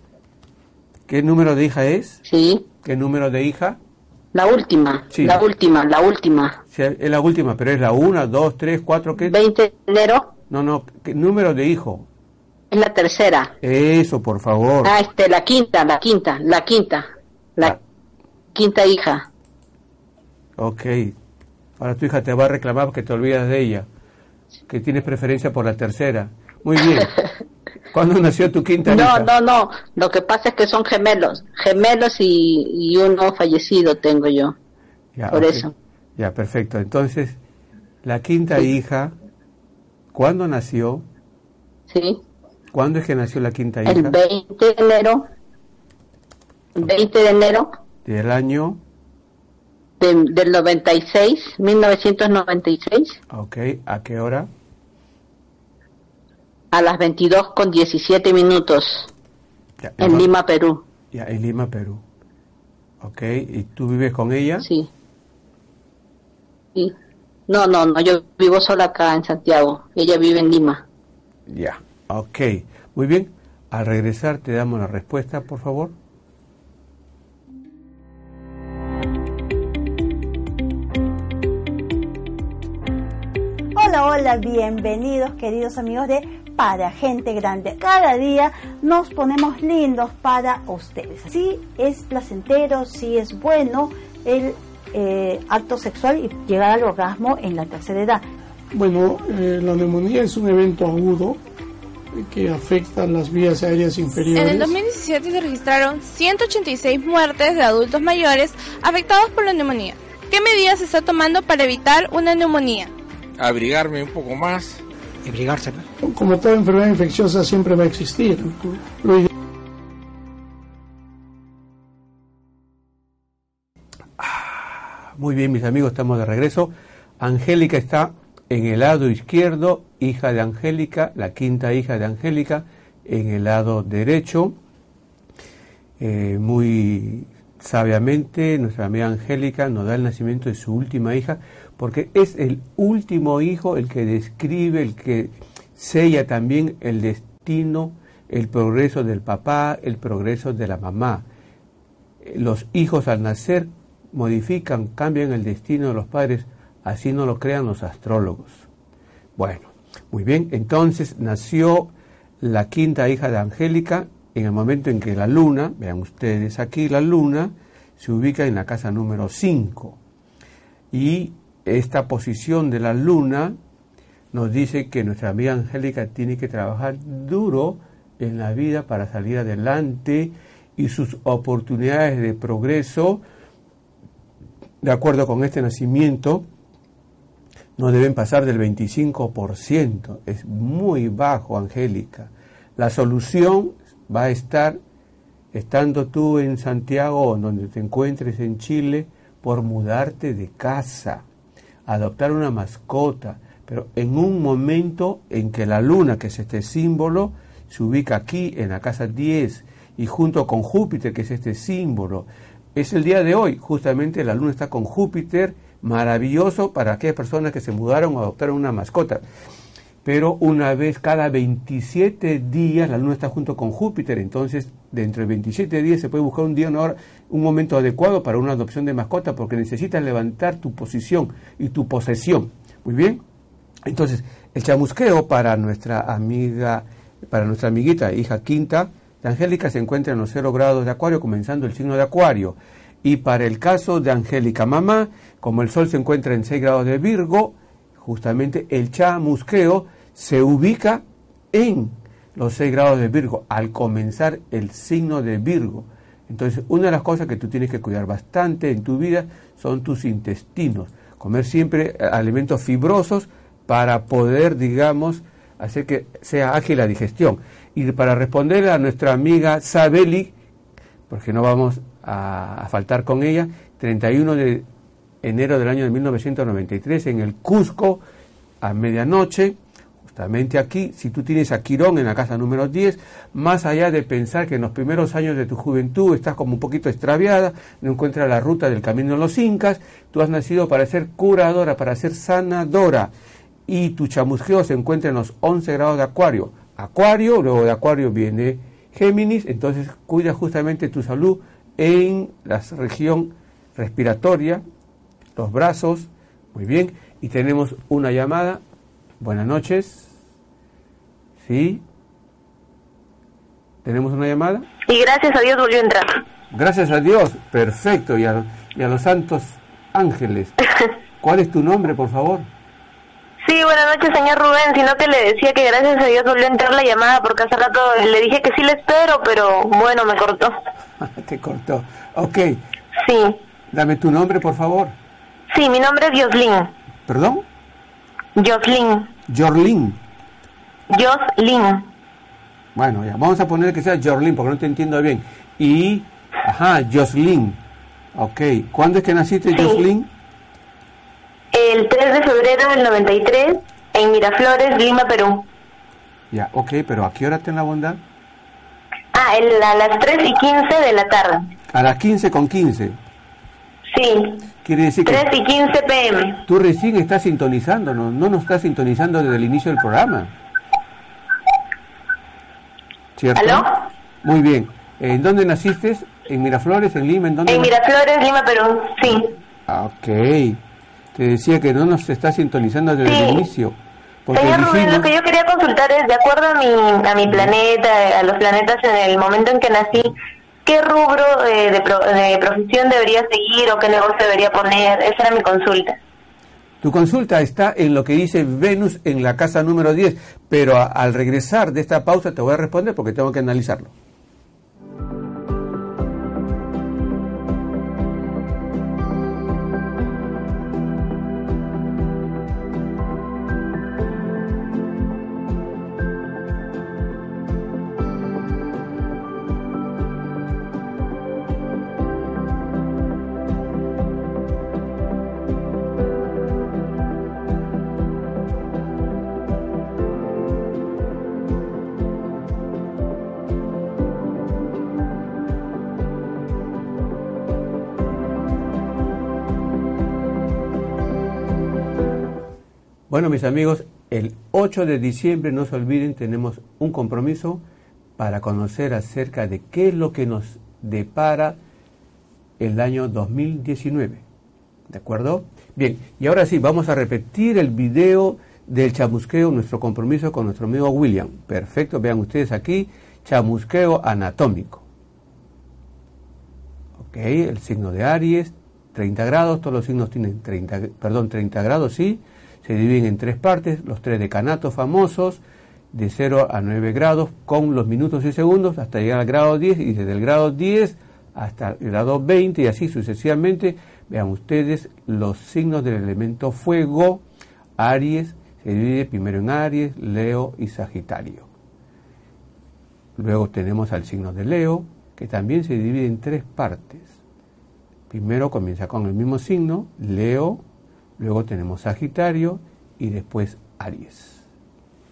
A: ¿Qué número de hija es?
D: Sí,
A: ¿Qué número de hija?
D: La última,
A: Sí.
D: la última, la última.
A: Sí, es la última, pero es la una, dos, tres, cuatro, ¿qué?
D: 20 de enero
A: No, no, ¿qué número de hijo?
D: es la tercera.
A: Eso, por favor.
D: Ah, este, la quinta, la quinta, la quinta, la
A: Ah.
D: quinta hija.
A: Ok. Ahora tu hija te va a reclamar porque te olvidas de ella. Que tienes preferencia por la tercera. Muy bien. *laughs* ¿Cuándo nació tu quinta
D: No,
A: hija?
D: no, no. Lo que pasa es que son gemelos, gemelos y, y uno fallecido tengo yo.
A: Ya,
D: por eso.
A: Ya, perfecto. Entonces, la quinta hija, ¿cuándo nació?
D: Sí,
A: ¿Cuándo es que nació la quinta
D: el
A: hija?
D: 20 de enero, 20 de enero
A: Del año,
D: de- del 96, 1996,
A: ok, ¿a qué hora?
D: A las 22 con 17 minutos
A: Ya,
D: en
A: va-
D: Lima, Perú.
A: Ya, en Lima, Perú. Ok, ¿y tú vives con ella?
D: Sí. Sí. No, no, no, yo vivo sola acá en Santiago. Ella vive en Lima.
A: Ya, ok. Muy bien. Al regresar te damos la respuesta, por favor.
E: Hola, hola, bienvenidos queridos amigos de Para Gente Grande. Cada día nos ponemos lindos para ustedes. Sí es placentero, sí es bueno el eh, acto sexual y llegar al orgasmo en la tercera edad.
I: Bueno, eh, la neumonía es un evento agudo que afecta las vías aéreas inferiores.
J: En el 2017 se registraron 186 muertes de adultos mayores afectados por la neumonía. ¿Qué medidas se está tomando para evitar una neumonía?
K: abrigarme un poco más.
L: Abrigarse.
I: Como toda enfermedad infecciosa siempre va a existir. Lo ide-
A: Muy bien, mis amigos, estamos de regreso. Angélica está en el lado izquierdo, hija de Angélica, la quinta hija de Angélica, en el lado derecho. Eh, muy sabiamente, nuestra amiga Angélica nos da el nacimiento de su última hija, porque es el último hijo el que describe, el que sella también el destino, el progreso del papá, el progreso de la mamá. Los hijos al nacer modifican, cambian el destino de los padres, así no lo crean los astrólogos. Bueno, Muy bien, entonces nació la quinta hija de Angélica en el momento en que la luna, vean ustedes aquí, la luna se ubica en la casa número 5. Y esta posición de la luna nos dice que nuestra amiga Angélica tiene que trabajar duro en la vida para salir adelante y sus oportunidades de progreso, de acuerdo con este nacimiento, no deben pasar del 25%. Es muy bajo, Angélica. La solución va a estar estando tú en Santiago o donde te encuentres en Chile por mudarte de casa, adoptar una mascota, pero en un momento en que la luna, que es este símbolo, se ubica aquí en la casa 10 y junto con Júpiter, que es este símbolo, es el día de hoy, justamente la luna está con Júpiter, maravilloso para aquellas personas que se mudaron o adoptaron una mascota. Pero una vez cada 27 días la luna está junto con Júpiter, entonces dentro de 27 días se puede buscar un día, una hora, un momento adecuado para una adopción de mascota porque necesitas levantar tu posición y tu posesión. Muy bien. Entonces, el chamusqueo para nuestra amiga, para nuestra amiguita, hija quinta de Angélica, se encuentra en los cero grados de Acuario, comenzando el signo de Acuario. Y para el caso de Angélica Mamá, como el Sol se encuentra en 6 grados de Virgo, justamente el chamusqueo se ubica en los 6 grados de Virgo, al comenzar el signo de Virgo. Entonces, una de las cosas que tú tienes que cuidar bastante en tu vida son tus intestinos. Comer siempre alimentos fibrosos para poder, digamos, hacer que sea ágil la digestión. Y para responder a nuestra amiga Sabeli, porque no vamos a, faltar con ella, 31 de enero del año de 1993 en el Cusco a medianoche, justamente aquí, si tú tienes a Quirón en la casa número 10, más allá de pensar que en los primeros años de tu juventud estás como un poquito extraviada, no encuentras la ruta del camino de los incas, tú has nacido para ser curadora, para ser sanadora y tu chamusqueo se encuentra en los 11 grados de Acuario. Acuario, luego de Acuario viene Géminis, entonces cuida justamente tu salud en la región respiratoria, los brazos, muy bien, y tenemos una llamada. Buenas noches. ¿Sí? ¿Tenemos una llamada?
H: Y gracias a Dios volvió a entrar.
A: Gracias a Dios, perfecto, y a, y a los santos ángeles. *laughs* ¿Cuál es tu nombre, por favor?
H: Sí, buenas noches, señor Rubén. Sino que le decía que gracias a Dios volvió a entrar la llamada porque hace rato le dije que sí le espero, pero bueno, me cortó. *laughs*
A: Te cortó. Ok.
H: Sí.
A: Dame tu nombre, por favor.
H: Sí, mi nombre es Joslin.
A: ¿Perdón?
H: Joslin.
A: Jorlin.
H: Joslin.
A: Bueno, ya, vamos a poner que sea Jorlin porque no te entiendo bien. Y, ajá, Joslin. Ok. ¿Cuándo es que naciste, Joslin?
H: El 3 de febrero del 93 en Miraflores, Lima, Perú.
A: Ya, ok, pero ¿a qué hora ten la bondad?
H: Ah, el, a las 3 y 15 de la tarde.
A: A las 15 con 15.
H: Sí.
A: Quiere decir que
H: 3 y 15 pm.
A: tú recién estás sintonizando, ¿no? No nos estás sintonizando desde el inicio del programa. ¿Cierto?
H: ¿Aló?
A: Muy bien. ¿En dónde naciste? ¿En Miraflores, en Lima? ¿En dónde?
H: En Miraflores, Lima, Perú. Sí.
A: Ah, Ok. Te decía que no nos está sintonizando desde el inicio. Porque
H: Señor Rubén,
A: dijimos...
H: lo que yo quería consultar es, de acuerdo a mi, a mi planeta, a los planetas en el momento en que nací, ¿qué rubro de, pro- de profesión debería seguir o qué negocio debería poner? Esa era mi consulta.
A: Tu consulta está en lo que dice Venus en la casa número 10, pero al regresar de esta pausa te voy a responder porque tengo que analizarlo. Bueno, mis amigos, el 8 de diciembre, no se olviden, tenemos un compromiso para conocer acerca de qué es lo que nos depara el año 2019. ¿De acuerdo? Bien, y ahora sí, vamos a repetir el video del chamusqueo, nuestro compromiso con nuestro amigo William. Perfecto, vean ustedes aquí, chamusqueo anatómico. Ok, el signo de Aries, 30 grados, todos los signos tienen 30, perdón, 30 grados, sí, se dividen en tres partes, los tres decanatos famosos, de 0 a 9 grados, con los minutos y segundos, hasta llegar al grado 10, y desde el grado 10 hasta el grado 20, y así sucesivamente, vean ustedes los signos del elemento fuego, Aries, se divide primero en Aries, Leo y Sagitario. Luego tenemos al signo de Leo, que también se divide en tres partes. Primero comienza con el mismo signo, Leo, luego tenemos Sagitario y después Aries.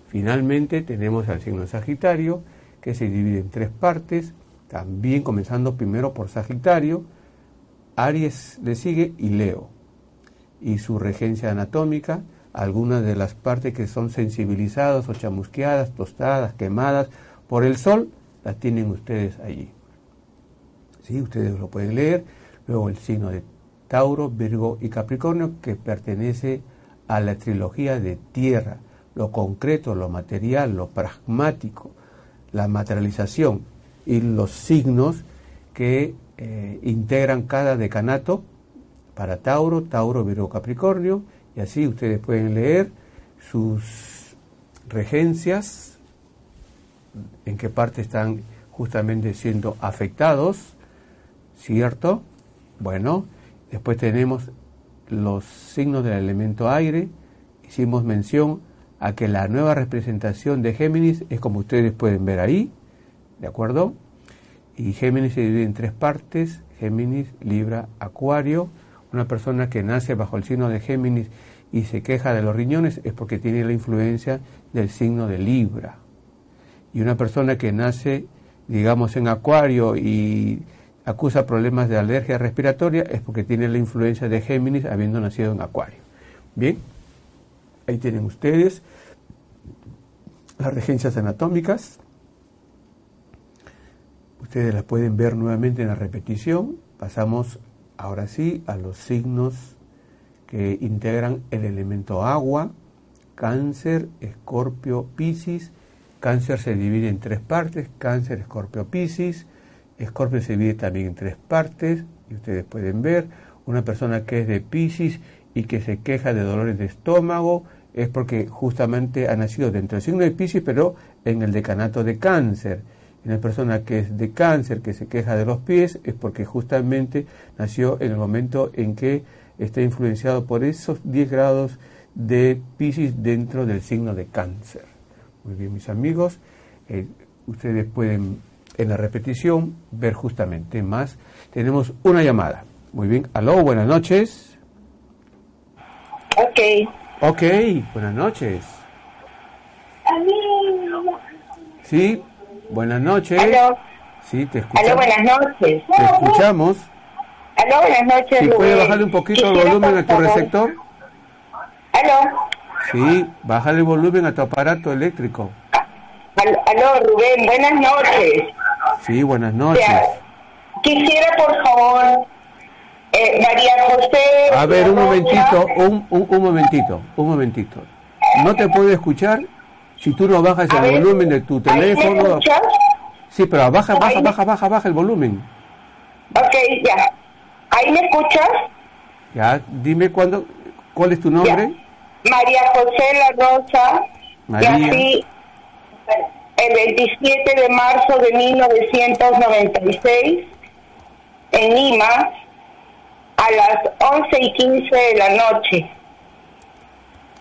A: Finalmente tenemos al signo Sagitario, que se divide en tres partes, también comenzando primero por Sagitario, Aries le sigue y Leo. Y su regencia anatómica algunas de las partes que son sensibilizadas o chamusqueadas, tostadas, quemadas por el sol, las tienen ustedes allí. ¿Sí? Ustedes lo pueden leer. Luego el signo de Tauro, Virgo y Capricornio, que pertenece a la trilogía de tierra, lo concreto, lo material, lo pragmático, la materialización y los signos que eh, integran cada decanato para Tauro, Tauro, Virgo, Capricornio, y así ustedes pueden leer sus regencias, en qué parte están justamente siendo afectados, ¿cierto? Bueno, después tenemos los signos del elemento aire, hicimos mención a que la nueva representación de Géminis es como ustedes pueden ver ahí, ¿de acuerdo? Y Géminis se divide en tres partes, Géminis, Libra, Acuario. Una persona que nace bajo el signo de Géminis y se queja de los riñones es porque tiene la influencia del signo de Libra. Y una persona que nace, digamos, en Acuario y acusa problemas de alergia respiratoria es porque tiene la influencia de Géminis habiendo nacido en Acuario. Bien, ahí tienen ustedes las regencias anatómicas. Ustedes las pueden ver nuevamente en la repetición. Pasamos ahora sí a los signos que integran el elemento agua, cáncer, escorpio, piscis. Cáncer se divide en tres partes, cáncer, escorpio, piscis. Escorpio se divide también en tres partes, y ustedes pueden ver, una persona que es de piscis y que se queja de dolores de estómago, es porque justamente ha nacido dentro del signo de Piscis, pero en el decanato de cáncer. Una persona que es de cáncer, que se queja de los pies, es porque justamente nació en el momento en que está influenciado por esos 10 grados de Pisces dentro del signo de cáncer. Muy bien, mis amigos, eh, ustedes pueden en la repetición ver justamente más. Tenemos una llamada. Muy bien, aló, buenas noches.
L: Ok.
A: Ok, buenas noches. Sí, buenas noches.
L: Aló.
A: Sí, te escuchamos.
L: Aló, buenas noches.
A: Te escuchamos.
L: Aló, buenas noches.
A: ¿Sí puede bajarle un poquito el volumen a tu receptor?
L: Aló.
A: Sí, bájale el volumen a tu aparato eléctrico.
L: Aló, aló, Rubén, buenas noches.
A: Sí, buenas noches.
L: Quisiera, por favor, eh, María José.
A: A ver, un momentito, un, un, un momentito, un momentito. No te puedo escuchar si tú no bajas el
L: ver,
A: volumen de tu
L: ¿ahí me
A: teléfono.
L: escuchas?
A: Sí, pero baja, baja, baja, baja, baja el volumen.
L: Ok, ya. ¿Ahí me escuchas?
A: Ya, dime cuándo, cuál es tu nombre.
L: María José La Rosa.
A: María.
L: El 27 de marzo de 1996 en Lima a las 11 y 15 de la noche.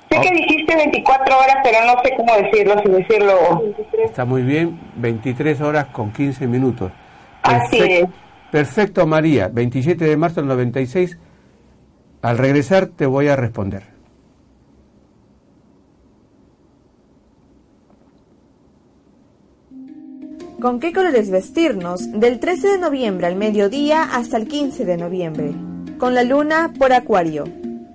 L: Sé que dijiste 24 horas, pero no sé cómo decirlo sin decirlo.
A: Está muy bien, 23 horas con 15 minutos.
L: Así
A: Perfec-
L: es.
A: Perfecto, María. 27 de marzo del 96. Al regresar te voy a responder.
C: ¿Con qué colores vestirnos del 13 de noviembre al mediodía hasta el 15 de noviembre? Con la luna por acuario.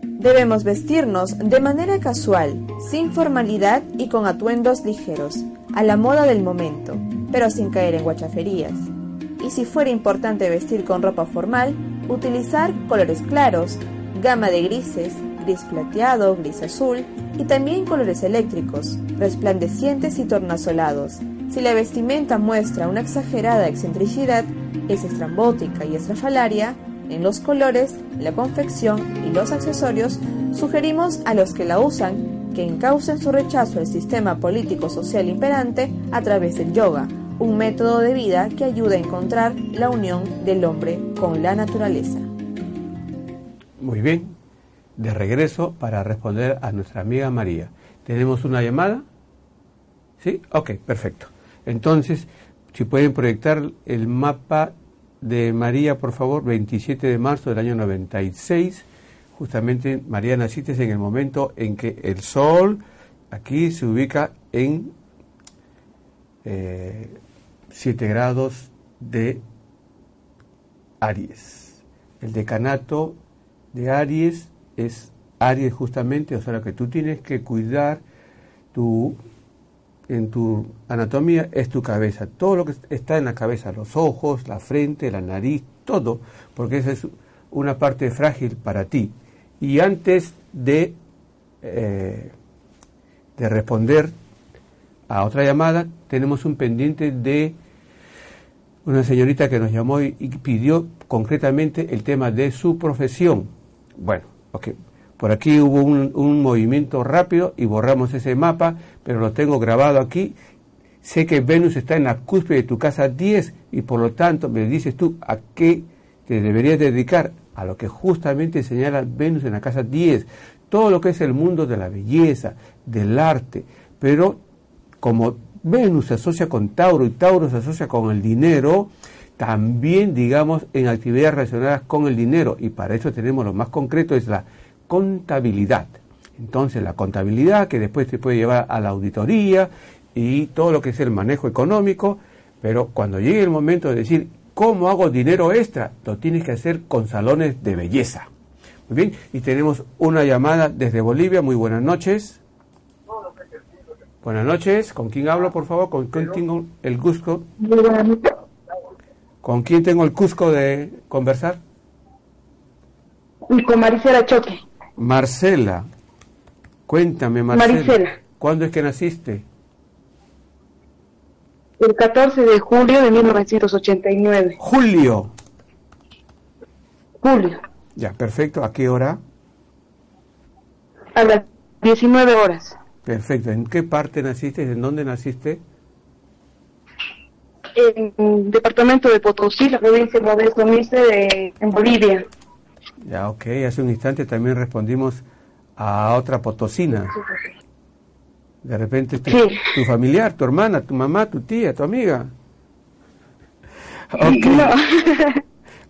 C: Debemos vestirnos de manera casual, sin formalidad y con atuendos ligeros, a la moda del momento, pero sin caer en guachaferías. Y si fuera importante vestir con ropa formal, utilizar colores claros, gama de grises, gris plateado, gris azul y también colores eléctricos, resplandecientes y tornasolados. Si la vestimenta muestra una exagerada excentricidad, es estrambótica y estrafalaria, en los colores, la confección y los accesorios, sugerimos a los que la usan que encaucen su rechazo al sistema político-social imperante a través del yoga, un método de vida que ayuda a encontrar la unión del hombre con la naturaleza.
A: Muy bien, de regreso para responder a nuestra amiga María. ¿Tenemos una llamada? ¿Sí? Ok, perfecto. Entonces, si pueden proyectar el mapa de María, por favor, 27 de marzo del año 96. Justamente, María, naciste en el momento en que el Sol aquí se ubica en 7 eh, grados de Aries. El decanato de Aries es Aries justamente, o sea que tú tienes que cuidar tu en tu anatomía es tu cabeza, todo lo que está en la cabeza, los ojos, la frente, la nariz, todo, porque esa es una parte frágil para ti. Y antes de, eh, de responder a otra llamada, tenemos un pendiente de una señorita que nos llamó y, pidió concretamente el tema de su profesión. Bueno, ok. Por aquí hubo un, movimiento rápido y borramos ese mapa, pero lo tengo grabado aquí. Sé que Venus está en la cúspide de tu casa 10 y por lo tanto me dices tú a qué te deberías dedicar, a lo que justamente señala Venus en la casa 10, todo lo que es el mundo de la belleza, del arte, pero como Venus se asocia con Tauro y Tauro se asocia con el dinero, también digamos en actividades relacionadas con el dinero y para eso tenemos lo más concreto es la contabilidad. Entonces la contabilidad que después te puede llevar a la auditoría y todo lo que es el manejo económico, pero cuando llegue el momento de decir cómo hago dinero extra, lo tienes que hacer con salones de belleza. Muy bien, y tenemos una llamada desde Bolivia. Muy buenas noches. Buenas noches. ¿Con quién hablo, por favor? ¿Con quién tengo el gusto? ¿Con quién tengo el gusto de conversar?
M: Y con Maricela Choque.
A: Marcela, cuéntame, Marcela. ¿Cuándo es que naciste?
M: El 14 de julio de 1989.
A: Julio.
M: Julio.
A: Ya, perfecto. ¿A qué hora?
M: A las 19 horas.
A: Perfecto. ¿En qué parte naciste? ¿En dónde naciste?
M: En el departamento de Potosí, la provincia de Modesto de, en Bolivia.
A: Ya, ok. Hace un instante también respondimos a otra potosina. De repente tu, tu familiar, tu hermana, tu mamá, tu tía, tu amiga. Ok. *laughs*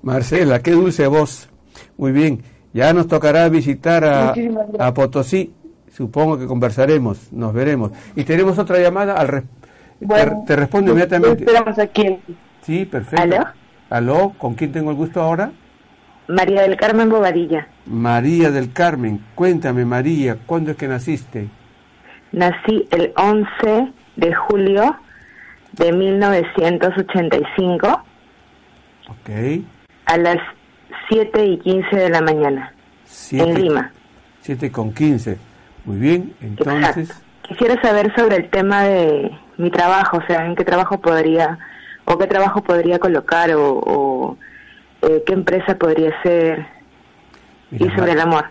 A: Marcela, qué dulce voz. Muy bien. Ya nos tocará visitar a, a, Potosí. Supongo que conversaremos, nos veremos. Y tenemos otra llamada al te, respondo inmediatamente.
M: Esperamos aquí.
A: Sí, perfecto. ¿Aló? ¿Aló? ¿Con quién tengo el gusto ahora?
N: María del Carmen Bobadilla.
A: María del Carmen, cuéntame María, ¿cuándo es que naciste?
N: Nací el 11 de julio de 1985.
A: Ok.
N: A las 7 y 15 de la mañana. en Lima.
A: 7 con 15. Muy bien, entonces...
N: Quisiera saber sobre el tema de mi trabajo, o sea, en qué trabajo podría, o qué trabajo podría colocar, o eh, qué empresa podría ser y sobre el amor.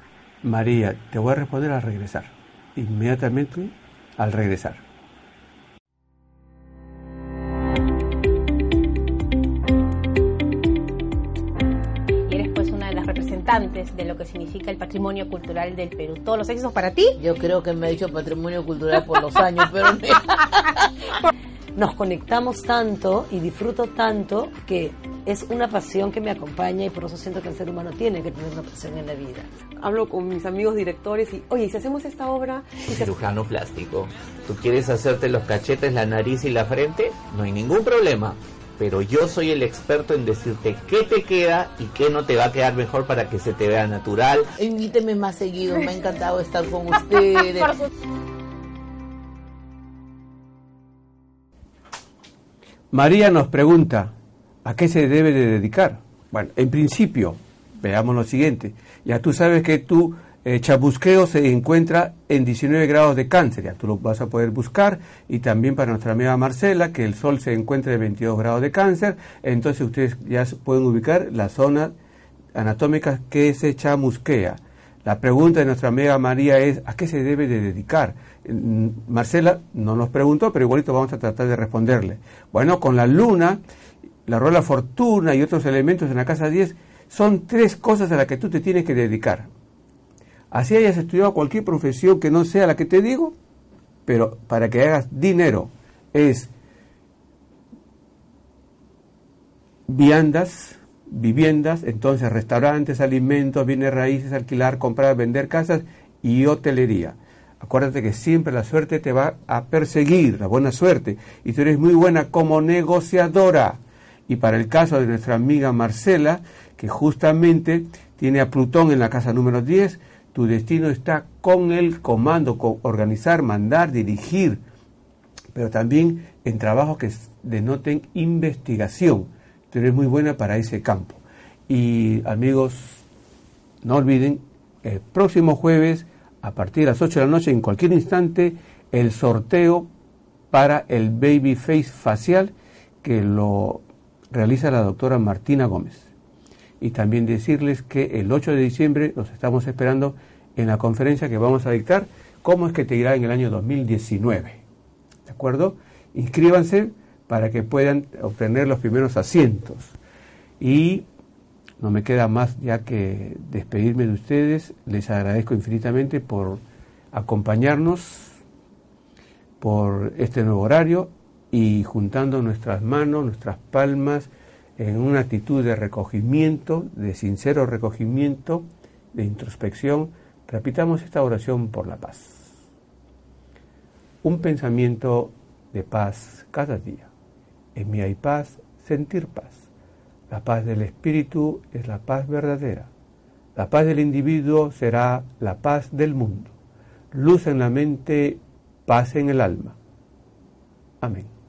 A: María, te voy a responder al regresar, inmediatamente al regresar.
O: Y eres pues una de las representantes de lo que significa el patrimonio cultural del Perú. ¿Todos los éxitos para ti?
P: Yo creo que me ha dicho patrimonio cultural por los años, pero... *laughs*
Q: Nos conectamos tanto y disfruto tanto que es una pasión que me acompaña y por eso siento que el ser humano tiene que tener una pasión en la vida.
R: Hablo con mis amigos directores y, oye, si hacemos esta obra...
S: Cirujano plástico, ¿tú quieres hacerte los cachetes, la nariz y la frente? No hay ningún problema. Pero yo soy el experto en decirte qué te queda y qué no te va a quedar mejor para que se te vea natural.
P: Invíteme más seguido, me ha encantado estar con ustedes. *laughs*
A: María nos pregunta, ¿A qué se debe de dedicar? Bueno, en principio, veamos lo siguiente. Ya tú sabes que tú eh, se encuentra en 19 grados de cáncer, ya tú lo vas a poder buscar, y también para nuestra amiga Marcela, que el Sol se encuentra en 22 grados de cáncer, entonces ustedes ya pueden ubicar la zona anatómica que se chamusquea. La pregunta de nuestra amiga María es, ¿a qué se debe de dedicar? Mm, Marcela no nos preguntó, pero igualito vamos a tratar de responderle. Bueno, con la luna, la rueda fortuna y otros elementos en la casa 10, son tres cosas a las que tú te tienes que dedicar. Así hayas estudiado cualquier profesión que no sea la que te digo, pero para que hagas dinero es viandas, viviendas, entonces restaurantes, alimentos, bienes raíces, alquilar, comprar, vender casas y hotelería. Acuérdate que siempre la suerte te va a perseguir, la buena suerte, y tú eres muy buena como negociadora. Y para el caso de nuestra amiga Marcela, que justamente tiene a Plutón en la casa número 10, tu destino está con el comando, con organizar, mandar, dirigir, pero también en trabajos que denoten investigación. Tú eres muy buena para ese campo. Y amigos, no olviden, el próximo jueves, a partir de las 8 de la noche, en cualquier instante, el sorteo para el baby face facial que lo realiza la doctora Martina Gómez y también decirles que el 8 de diciembre los estamos esperando en la conferencia que vamos a dictar, cómo es que te irá en el año 2019. ¿De acuerdo? Inscríbanse para que puedan obtener los primeros asientos. Y no me queda más ya que despedirme de ustedes. Les agradezco infinitamente por acompañarnos por este nuevo horario y juntando nuestras manos, nuestras palmas, en una actitud de recogimiento, de sincero recogimiento, de introspección, repitamos esta oración por la paz. Un pensamiento de paz cada día. En mí hay paz, sentir paz. La paz del espíritu es la paz verdadera. La paz del individuo será la paz del mundo. Luz en la mente, paz en el alma. Amén.